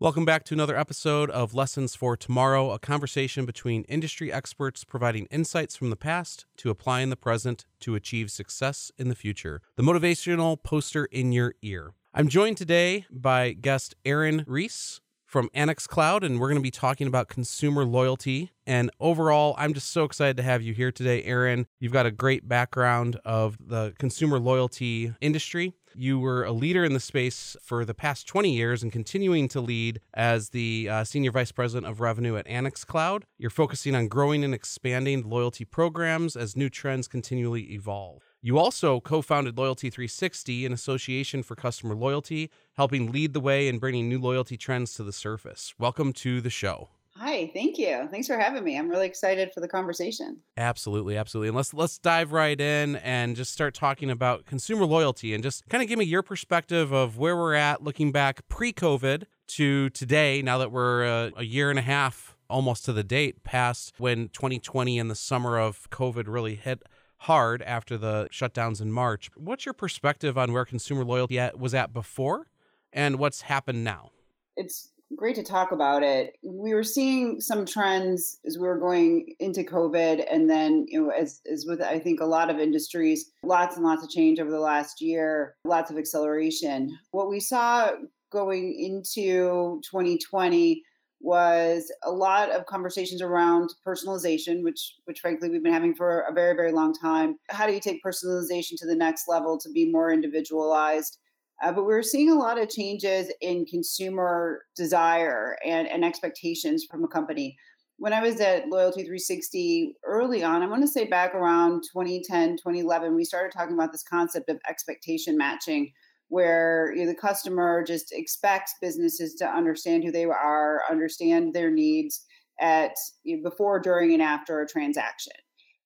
Welcome back to another episode of Lessons for Tomorrow, a conversation between industry experts providing insights from the past to apply in the present to achieve success in the future. The motivational poster in your ear. I'm joined today by guest Aaron Reese from Annex Cloud, and we're going to be talking about consumer loyalty. And overall, I'm just so excited to have you here today, Aaron. You've got a great background of the consumer loyalty industry. You were a leader in the space for the past 20 years and continuing to lead as the uh, Senior Vice President of Revenue at Annex Cloud. You're focusing on growing and expanding loyalty programs as new trends continually evolve. You also co founded Loyalty 360, an association for customer loyalty, helping lead the way in bringing new loyalty trends to the surface. Welcome to the show. Hi, thank you. Thanks for having me. I'm really excited for the conversation. Absolutely, absolutely. And let's let's dive right in and just start talking about consumer loyalty and just kind of give me your perspective of where we're at looking back pre-COVID to today now that we're a, a year and a half almost to the date past when 2020 and the summer of COVID really hit hard after the shutdowns in March. What's your perspective on where consumer loyalty at, was at before and what's happened now? It's great to talk about it. We were seeing some trends as we were going into COVID, and then you know, as as with I think a lot of industries, lots and lots of change over the last year, lots of acceleration. What we saw going into 2020 was a lot of conversations around personalization which which frankly we've been having for a very very long time. How do you take personalization to the next level to be more individualized? Uh, but we're seeing a lot of changes in consumer desire and, and expectations from a company. When i was at loyalty 360 early on i want to say back around 2010 2011 we started talking about this concept of expectation matching where you know, the customer just expects businesses to understand who they are, understand their needs at you know, before, during, and after a transaction.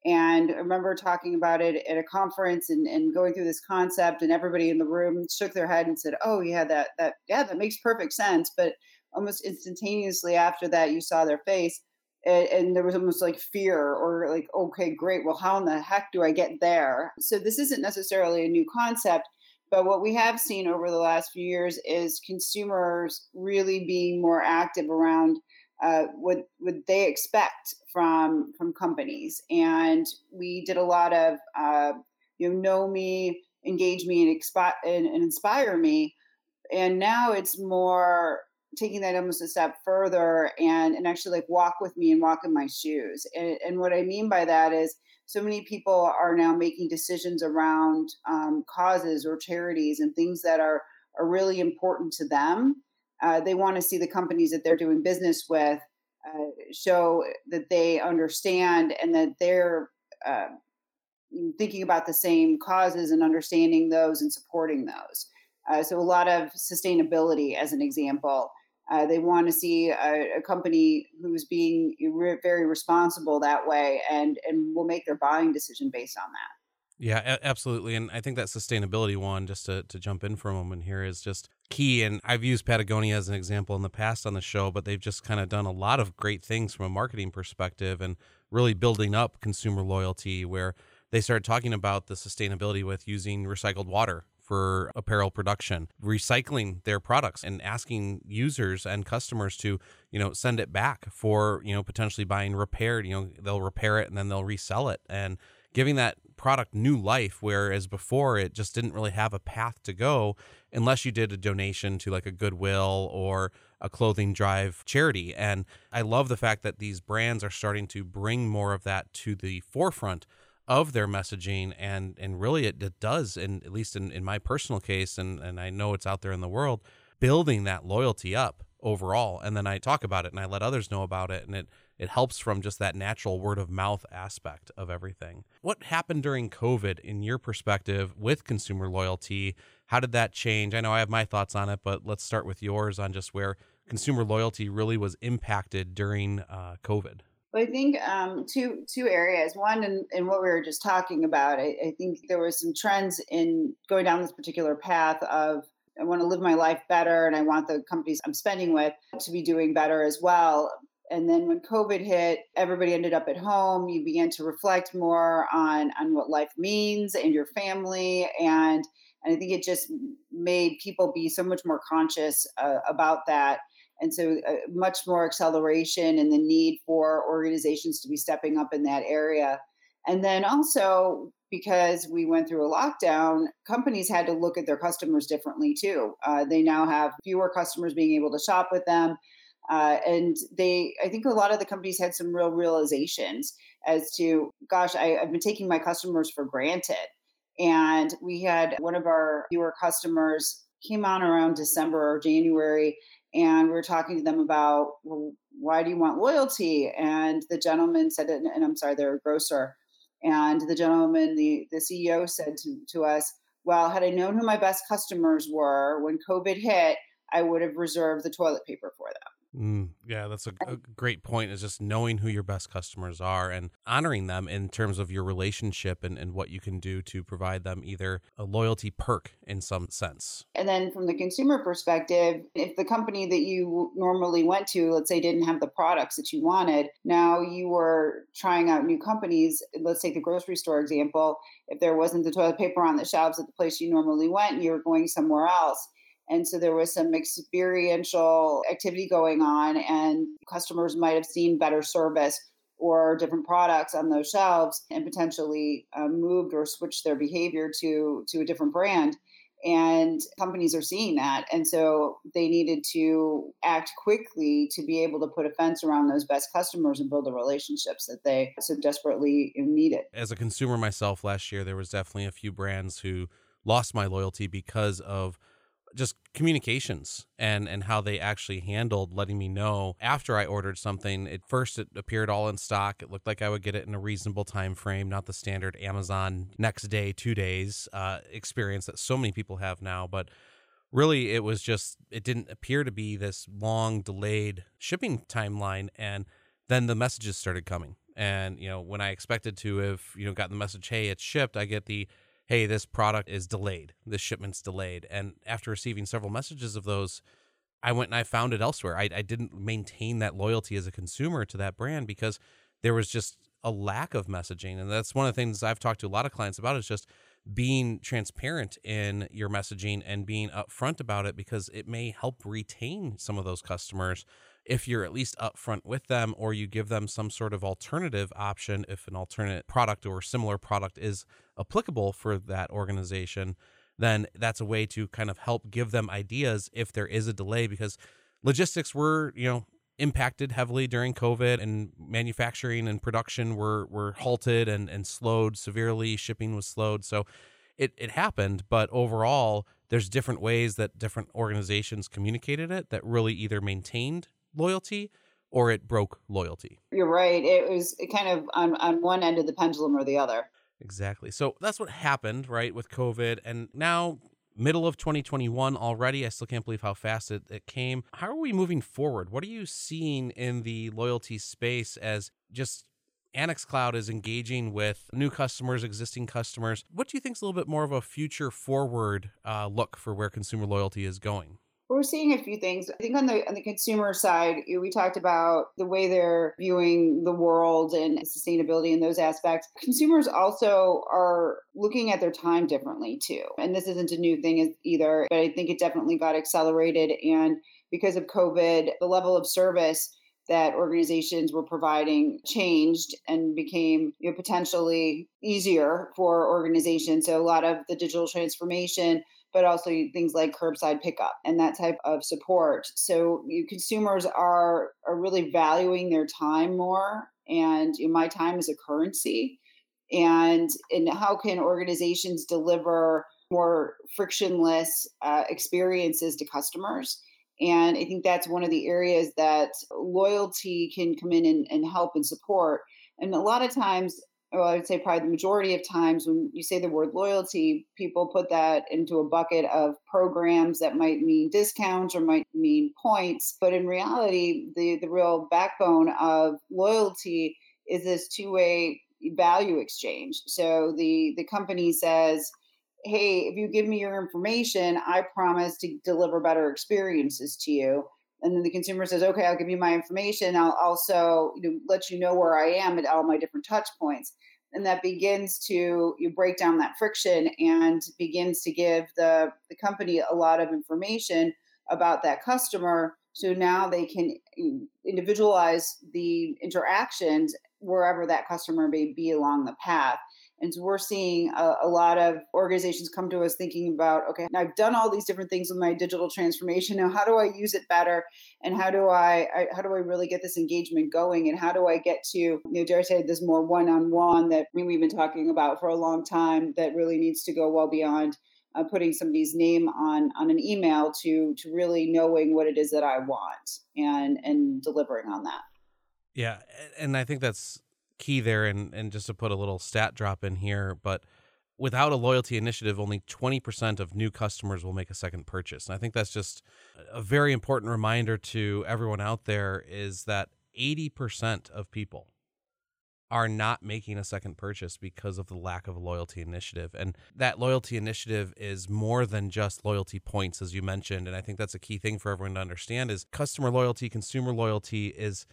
And I remember talking about it at a conference and, and going through this concept, and everybody in the room shook their head and said, "Oh, yeah, that that yeah, that makes perfect sense." But almost instantaneously after that, you saw their face, and, and there was almost like fear or like, "Okay, great. Well, how in the heck do I get there?" So this isn't necessarily a new concept but what we have seen over the last few years is consumers really being more active around uh, what what they expect from from companies. And we did a lot of uh, you know know me, engage me, and, expi- and, and inspire me. And now it's more taking that almost a step further and and actually like walk with me and walk in my shoes. And, and what I mean by that is so many people are now making decisions around um, causes or charities and things that are are really important to them. Uh, they want to see the companies that they're doing business with uh, show that they understand and that they're uh, thinking about the same causes and understanding those and supporting those. Uh, so a lot of sustainability, as an example. Uh, they want to see a, a, company who's being re- very responsible that way, and and will make their buying decision based on that. Yeah, absolutely. And I think that sustainability one, just to, to jump in for a moment here, is just key. And I've used Patagonia as an example in the past on the show, but they've just kind of done a lot of great things from a marketing perspective and really building up consumer loyalty where they started talking about the sustainability with using recycled water for apparel production, recycling their products and asking users and customers to, you know, send it back for, you know, potentially buying repaired, you know, they'll repair it and then they'll resell it. And giving that product new life whereas before it just didn't really have a path to go unless you did a donation to like a goodwill or a clothing drive charity. And i love the fact that these brands are starting to bring more of that to the forefront of their messaging and and really it, it does and at least in, in my personal case and and I know it's out there in the world building that loyalty up overall and then I talk about it and I let others know about it and it it helps from just that natural word of mouth aspect of everything. What happened during COVID in your perspective with consumer loyalty? How did that change? I know I have my thoughts on it, but let's start with yours on just where consumer loyalty really was impacted during uh, COVID. Well, I think um, two two areas. One, in, in what we were just talking about, I, I think there was some trends in going down this particular path of I want to live my life better, and I want the companies I'm spending with to be doing better as well. And then when COVID hit, everybody ended up at home. You began to reflect more on on what life means and your family, and and I think it just made people be so much more conscious uh, about that And so, uh, much more acceleration and the need for organizations to be stepping up in that area. And then also, because we went through a lockdown, companies had to look at their customers differently too. Uh, they now have fewer customers being able to shop with them. Uh, and they, I think a lot of the companies had some real realizations as to, gosh, I, I've been taking my customers for granted. And we had one of our fewer customers came on around December or January, and we were talking to them about, well, why do you want loyalty? And the gentleman said, and I'm sorry, they're a grocer. And the gentleman, the, the CEO said to, to us, well, had I known who my best customers were when COVID hit, I would have reserved the toilet paper for them. Mm, yeah, that's a, a, great point. Is just knowing who your best customers are and honoring them in terms of your relationship and, and what you can do to provide them either a loyalty perk in some sense. And then from the consumer perspective, if the company that you normally went to, let's say, didn't have the products that you wanted, now you were trying out new companies. Let's take the grocery store example. If there wasn't the toilet paper on the shelves at the place you normally went, you were going somewhere else and so there was some experiential activity going on, and customers might have seen better service or different products on those shelves and potentially uh, moved or switched their behavior to to a different brand. And companies are seeing that and so they needed to act quickly to be able to put a fence around those best customers and build the relationships that they so desperately needed. As a consumer myself last year there was definitely a few brands who lost my loyalty because of just communications and and how they actually handled letting me know after I ordered something. At first, it appeared all in stock. It looked like I would get it in a reasonable time frame, not the standard Amazon next day, two days uh, experience that so many people have now. But really, it was just it didn't appear to be this long delayed shipping timeline, and then the messages started coming. And you know, when I expected to have you know gotten the message, hey, it's shipped, I get the hey, this product is delayed, this shipment's delayed. And after receiving several messages of those, I went and I found it elsewhere. I, I didn't maintain that loyalty as a consumer to that brand because there was just a lack of messaging. And that's one of the things I've talked to a lot of clients about is just being transparent in your messaging and being upfront about it because it may help retain some of those customers if you're at least upfront with them or you give them some sort of alternative option if an alternate product or similar product is applicable for that organization then that's a way to kind of help give them ideas if there is a delay because logistics were you know impacted heavily during covid and manufacturing and production were were halted and and slowed severely shipping was slowed so it it happened but overall there's different ways that different organizations communicated it that really either maintained loyalty or it broke loyalty. You're right. It was kind of on, on one end of the pendulum or the other. Exactly. So that's what happened, right, with COVID. And now, middle of 2021 already, I still can't believe how fast it, it came. How are we moving forward? What are you seeing in the loyalty space as just Annex Cloud is engaging with new customers, existing customers. What do you think is a little bit more of a future forward uh, look for where consumer loyalty is going? We're seeing a few things. I think on the on the consumer side, we talked about the way they're viewing the world and sustainability and those aspects. Consumers also are looking at their time differently too. And this isn't a new thing either, but I think it definitely got accelerated and because of COVID, the level of service that organizations were providing changed and became you know, potentially easier for organizations. So a lot of the digital transformation but also things like curbside pickup and that type of support. So you consumers are are really valuing their time more, and you know, my time is a currency. And and how can organizations deliver more frictionless uh, experiences to customers? And I think that's one of the areas that loyalty can come in and, and help and support. And a lot of times well, I would say probably the majority of times when you say the word loyalty, people put that into a bucket of programs that might mean discounts or might mean points. But in reality, the, the real backbone of loyalty is this two way value exchange. So the, the company says, hey, if you give me your information, I promise to deliver better experiences to you and then the consumer says okay i'll give you my information. I'll also you know, let you know where i am at all my different touch points. And that begins to you break down that friction and begins to give the, the company a lot of information about that customer. So now they can individualize the interactions wherever that customer may be along the path. And so we're seeing a, a, lot of organizations come to us thinking about, okay, I've done all these different things with my digital transformation. Now, how do I use it better? And how do I, I how do I really get this engagement going? And how do I get to, you know, dare I say this more one-on-one that we've been talking about for a long time that really needs to go well beyond uh, putting somebody's name on on an email to to really knowing what it is that I want and and delivering on that. Yeah, and I think that's key there and and just to put a little stat drop in here, but without a loyalty initiative, only 20% of new customers will make a second purchase. And I think that's just a very important reminder to everyone out there is that 80% of people are not making a second purchase because of the lack of a loyalty initiative. And that loyalty initiative is more than just loyalty points, as you mentioned. And I think that's a key thing for everyone to understand is customer loyalty, consumer loyalty is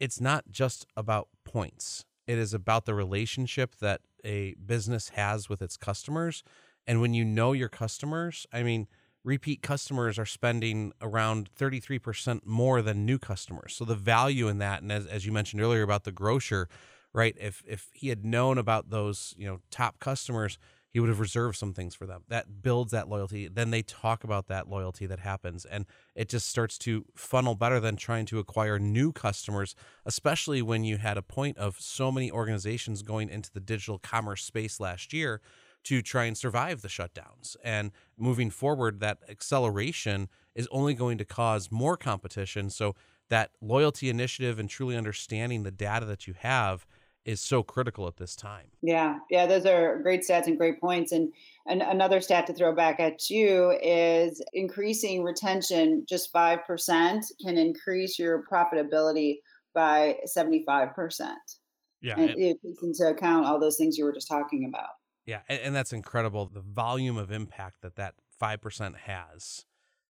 it's not just about points. It is about the relationship that a business has with its customers. And when you know your customers, I mean, repeat customers are spending around 33% more than new customers. So the value in that, and as, as you mentioned earlier about the grocer, right? If if he had known about those, you know, top customers, he would have reserved some things for them. That builds that loyalty. Then they talk about that loyalty that happens and it just starts to funnel better than trying to acquire new customers, especially when you had a point of so many organizations going into the digital commerce space last year to try and survive the shutdowns. And moving forward, that acceleration is only going to cause more competition. So that loyalty initiative and truly understanding the data that you have is so critical at this time. Yeah, yeah, those are great stats and great points. And, and another stat to throw back at you is increasing retention just 5% can increase your profitability by 75%. Yeah. And it takes into account all those things you were just talking about. Yeah, and, and that's incredible the volume of impact that that 5% has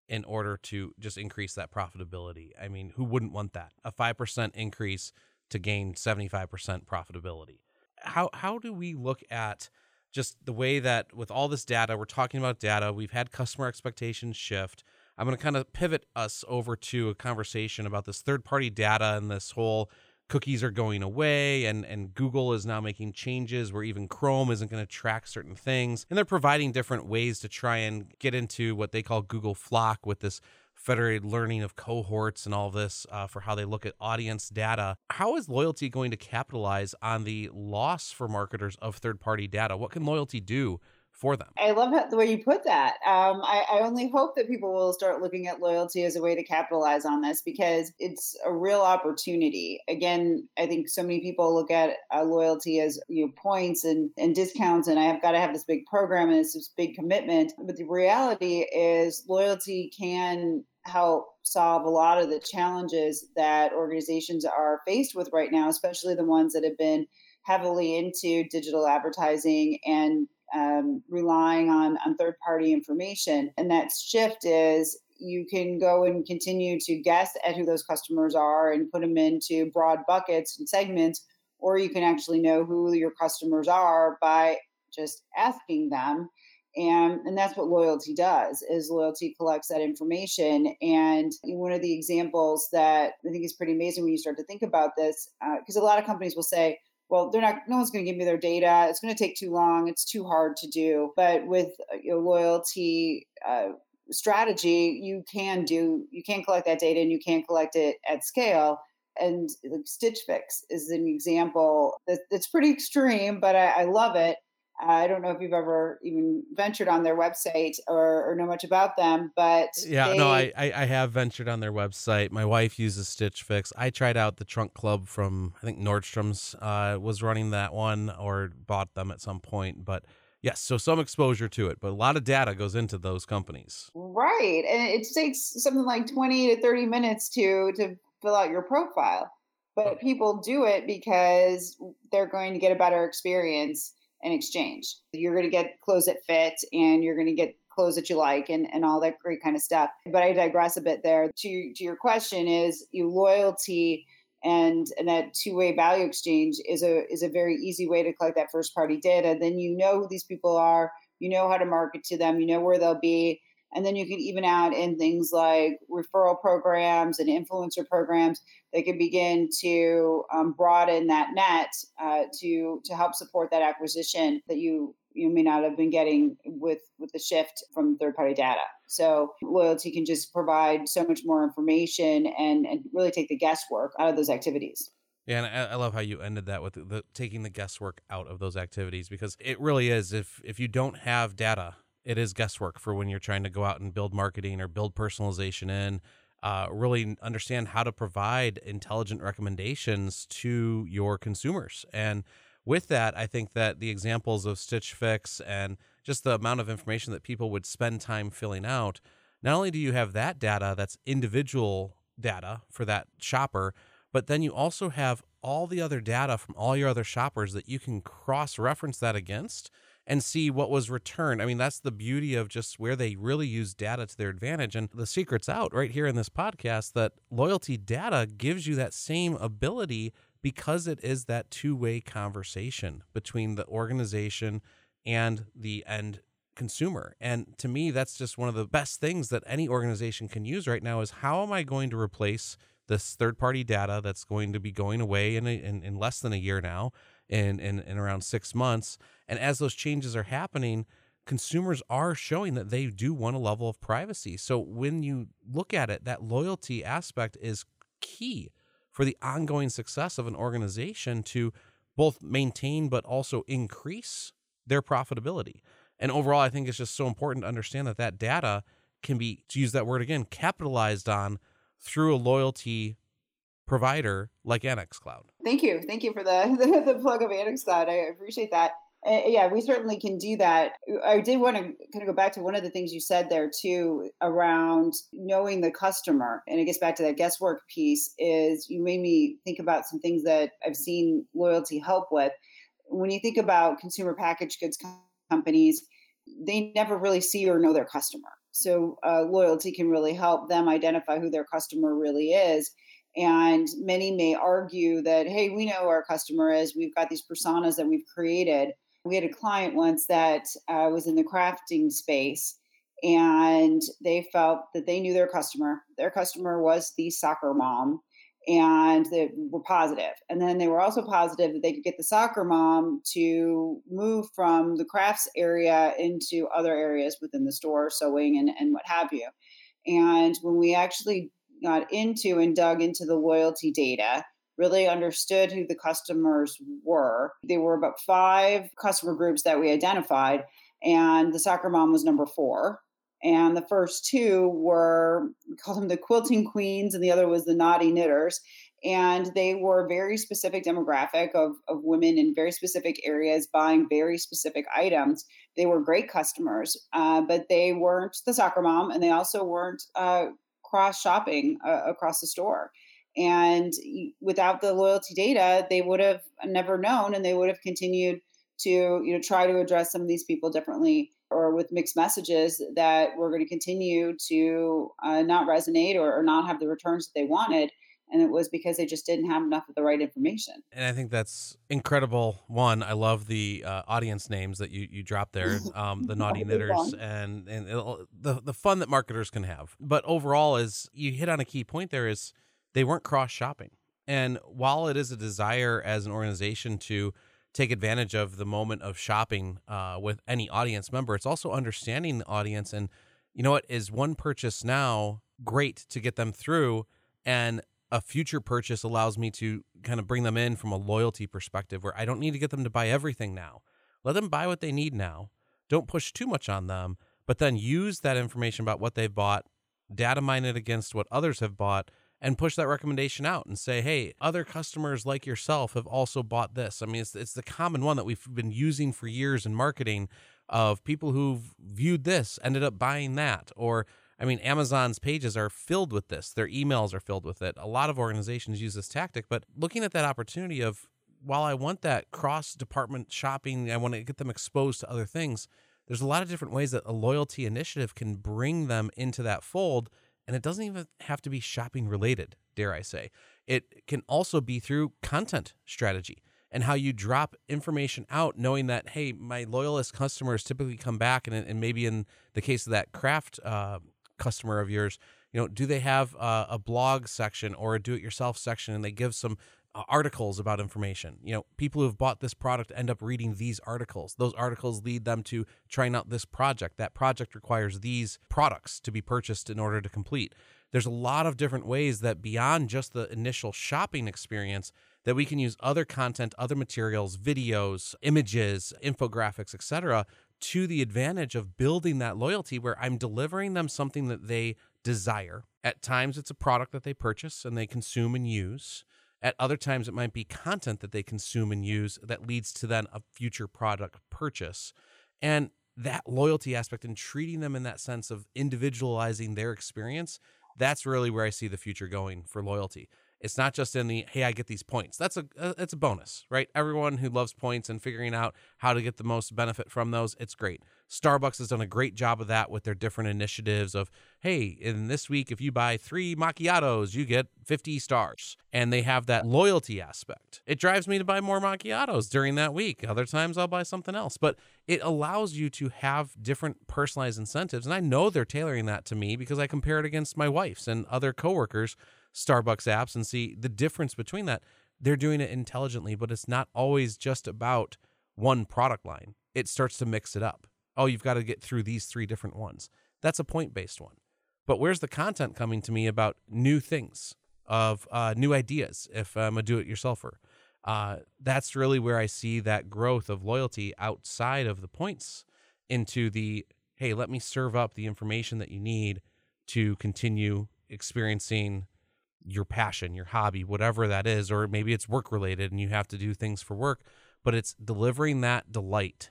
in order to just increase that profitability. I mean, who wouldn't want that? A 5% increase to gain 75% profitability. How how do we look at just the way that with all this data, we're talking about data, we've had customer expectations shift. I'm going to kind of pivot us over to a conversation about this third party data and this whole cookies are going away and and Google is now making changes where even Chrome isn't going to track certain things and they're providing different ways to try and get into what they call Google FLoC with this federated learning of cohorts and all this uh, for how they look at audience data. How is loyalty going to capitalize on the loss for marketers of third party data? What can loyalty do for them. I love how, the way you put that. Um, I, I, only hope that people will start looking at loyalty as a way to capitalize on this because it's a real opportunity. Again, I think so many people look at uh, loyalty as you know points and, and discounts, and I have got to have this big program and it's this big commitment. But the reality is, loyalty can help solve a lot of the challenges that organizations are faced with right now, especially the ones that have been heavily into digital advertising and um, relying on, on third party information. And that shift is you can go and continue to guess at who those customers are and put them into broad buckets and segments, or you can actually know who your customers are by just asking them and and that's what loyalty does is loyalty collects that information. And one of the examples that i think is pretty amazing when you start to think about this because uh, a lot of companies will say well they're not no one's going to give me their data. It's going to take too long. It's too hard to do. But with uh, you know, loyalty uh, strategy you can do you can collect that data and you can collect it at scale. And Stitch Fix is an example that, that's pretty extreme but I, I love it I don't know if you've ever even ventured on their website or, or know much about them, but yeah, they... no, I, I have ventured on their website. My wife uses Stitch Fix. I tried out the Trunk Club from I think Nordstrom's uh, was running that one or bought them at some point, but yes, so some exposure to it, but a lot of data goes into those companies. Right, and it takes something like twenty to thirty minutes to to fill out your profile, but okay. people do it because they're going to get a better experience in exchange. You're going to get clothes that fit and you're going to get clothes that you like and, and all that great kind of stuff. But I digress a bit there. To, to your question is your loyalty and, and that two-way value exchange is a is a very easy way to collect that first party data. Then you know who these people are, you know how to market to them, you know where they'll be, And then you can even add in things like referral programs and influencer programs that can begin to um, broaden that net uh, to to help support that acquisition that you you may not have been getting with with the shift from third party data. So loyalty can just provide so much more information and and really take the guesswork out of those activities. Yeah, and I, love how you ended that with the, taking the guesswork out of those activities because it really is. If if you don't have data, it is guesswork for when you're trying to go out and build marketing or build personalization in. Uh, really understand how to provide intelligent recommendations to your consumers. And with that, I think that the examples of Stitch Fix and just the amount of information that people would spend time filling out, not only do you have that data that's individual data for that shopper, but then you also have all the other data from all your other shoppers that you can cross reference that against and see what was returned. I mean, that's the beauty of just where they really use data to their advantage. And the secret's out right here in this podcast that loyalty data gives you that same ability because it is that two way conversation between the organization and the end consumer. And to me, that's just one of the best things that any organization can use right now is how am I going to replace this third party data that's going to be going away in, a, in, in less than a year now, in, in, in around six months. And as those changes are happening, consumers are showing that they do want a level of privacy. So when you look at it, that loyalty aspect is key for the ongoing success of an organization to both maintain but also increase their profitability. And overall, I think it's just so important to understand that that data can be, to use that word again, capitalized on through a loyalty provider like Annex Cloud. Thank you. Thank you for the, the, the plug of Annex Cloud. I appreciate that. Uh, yeah, we certainly can do that. I did want to kind of go back to one of the things you said there too around knowing the customer. And it gets back to that guesswork piece is you made me think about some things that I've seen loyalty help with. When you think about consumer packaged goods companies, they never really see or know their customer. So uh, loyalty can really help them identify who their customer really is. And many may argue that, hey, we know our customer is. We've got these personas that we've created. We had a client once that uh, was in the crafting space, and they felt that they knew their customer. Their customer was the soccer mom, and they were positive. And then they were also positive that they could get the soccer mom to move from the crafts area into other areas within the store, sewing and, and what have you. And when we actually got into and dug into the loyalty data, really understood who the customers were, there were about five customer groups that we identified, and the soccer mom was number four. And the first two were, we called them the quilting queens, and the other was the naughty knitters. And they were very specific demographic of, of women in very specific areas buying very specific items. They were great customers, uh, but they weren't the soccer mom, and they also weren't uh, cross shopping uh, across the store. And without the loyalty data, they would have never known, and they would have continued to you know try to address some of these people differently or with mixed messages that were going to continue to uh, not resonate or, or not have the returns that they wanted and it was because they just didn't have enough of the right information. And I think that's incredible. One, I love the uh, audience names that you you dropped there, um, the naughty knitters, and and the the fun that marketers can have. But overall, is you hit on a key point there is they weren't cross shopping, and while it is a desire as an organization to take advantage of the moment of shopping uh, with any audience member. It's also understanding the audience and you know what is one purchase now great to get them through and a future purchase allows me to kind of bring them in from a loyalty perspective where I don't need to get them to buy everything now. Let them buy what they need now. Don't push too much on them, but then use that information about what they've bought, data mine it against what others have bought and push that recommendation out and say, hey, other customers like yourself have also bought this. I mean, it's, it's the common one that we've been using for years in marketing of people who've viewed this, ended up buying that. Or, I mean, Amazon's pages are filled with this, their emails are filled with it. A lot of organizations use this tactic, but looking at that opportunity of, while I want that cross department shopping, I want to get them exposed to other things. There's a lot of different ways that a loyalty initiative can bring them into that fold and it doesn't even have to be shopping related, dare I say. It can also be through content strategy. and how you drop information out knowing that hey my loyalist customers typically come back and, and maybe in the case of that craft uh, customer of yours you know do they have uh, a blog section or a do-it-yourself section and they give some uh, articles about information? You know people who have bought this product end up reading these articles. Those articles lead them to trying out this project. That project requires these products to be purchased in order to complete. There's a lot of different ways that beyond just the initial shopping experience that we can use other content, other materials, videos, images, infographics, etc., to the advantage of building that loyalty where I'm delivering them something that they desire. At times, it's a product that they purchase and they consume and use. At other times, it might be content that they consume and use that leads to then a future product purchase. And that loyalty aspect and treating them in that sense of individualizing their experience, that's really where I see the future going for loyalty. It's not just in the hey, I get these points. That's a uh, it's a bonus, right? Everyone who loves points and figuring out how to get the most benefit from those, it's great. Starbucks has done a great job of that with their different initiatives of hey, in this week if you buy 3 macchiatos, you get 50 stars. And they have that loyalty aspect. It drives me to buy more macchiatos during that week. Other times I'll buy something else, but it allows you to have different personalized incentives and I know they're tailoring that to me because I compare it against my wife's and other coworkers Starbucks apps and see the difference between that. They're doing it intelligently, but it's not always just about one product line. It starts to mix it up. Oh, you've got to get through these three different ones. That's a point based one. But where's the content coming to me about new things, of uh, new ideas if I'm a do it yourselfer? Uh, that's really where I see that growth of loyalty outside of the points into the hey, let me serve up the information that you need to continue experiencing your passion, your hobby, whatever that is, or maybe it's work related and you have to do things for work, but it's delivering that delight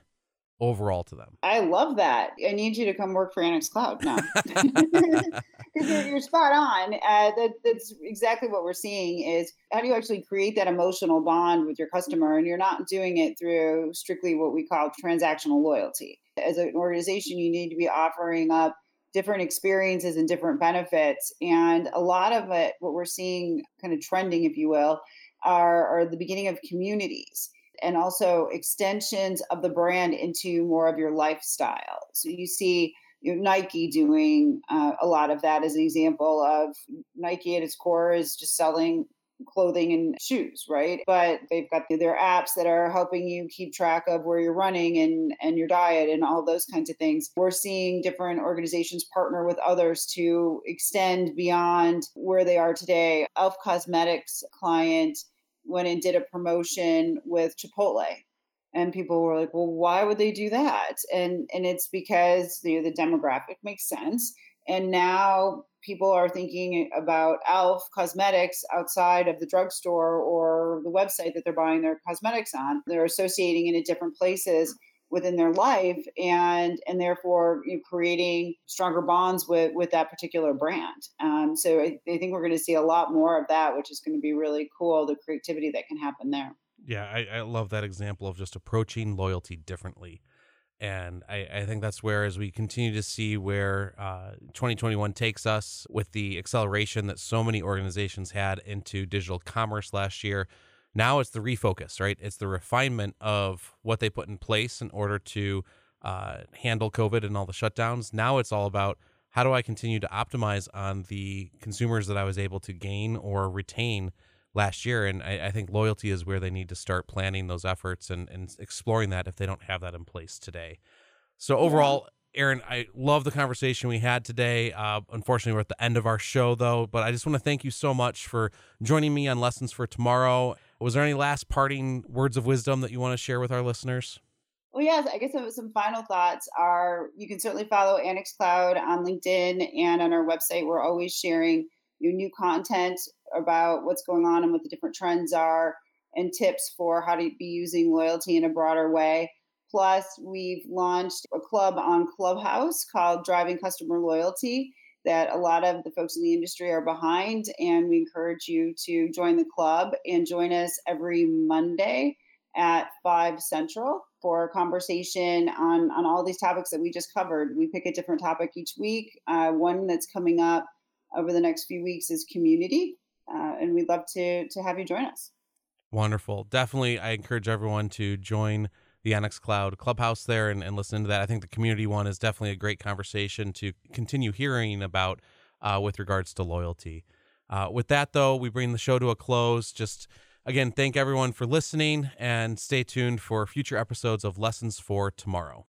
overall to them. I love that. I need you to come work for Annex Cloud now. you're, you're, spot on. Uh, that, that's exactly what we're seeing is how do you actually create that emotional bond with your customer? And you're not doing it through strictly what we call transactional loyalty. As an organization, you need to be offering up different experiences and different benefits. And a lot of it, what we're seeing kind of trending, if you will, are, are the beginning of communities and also extensions of the brand into more of your lifestyle. So you see you know, Nike doing uh, a lot of that as an example of Nike at its core is just selling clothing and shoes, right? But they've got their apps that are helping you keep track of where you're running and and your diet and all those kinds of things. We're seeing different organizations partner with others to extend beyond where they are today. Elf Cosmetics client went and did a promotion with Chipotle and people were like well why would they do that and and it's because the the demographic makes sense and now people are thinking about elf cosmetics outside of the drugstore or the website that they're buying their cosmetics on. They're associating it in different places within their life and and therefore you know, creating stronger bonds with with that particular brand. Um, so I, I think we're going to see a lot more of that which is going to be really cool the creativity that can happen there. Yeah I, I love that example of just approaching loyalty differently and I, I, think that's where, as we continue to see where uh, 2021 takes us with the acceleration that so many organizations had into digital commerce last year, now it's the refocus, right? It's the refinement of what they put in place in order to uh, handle COVID and all the shutdowns. Now it's all about how do I continue to optimize on the consumers that I was able to gain or retain last year. And I, I, think loyalty is where they need to start planning those efforts and, and exploring that if they don't have that in place today. So overall, Aaron, I love the conversation we had today. Uh, unfortunately, we're at the end of our show, though, but I just want to thank you so much for joining me on Lessons for Tomorrow. Was there any last parting words of wisdom that you want to share with our listeners? Well, yes, I guess some final thoughts are you can certainly follow Annex Cloud on LinkedIn and on our website. We're always sharing new content about what's going on and what the different trends are and tips for how to be using loyalty in a broader way. Plus, we've launched a club on Clubhouse called Driving Customer Loyalty that a lot of the folks in the industry are behind. And we encourage you to join the club and join us every Monday at 5 Central for a conversation on, on all these topics that we just covered. We pick a different topic each week. Uh, one that's coming up over the next few weeks is community uh, and we'd love to to have you join us. Wonderful. Definitely, I encourage everyone to join the Annex Cloud Clubhouse there and, and listen to that. I think the community one is definitely a great conversation to continue hearing about uh, with regards to loyalty. Uh, with that, though, we bring the show to a close. Just again, thank everyone for listening and stay tuned for future episodes of Lessons for Tomorrow.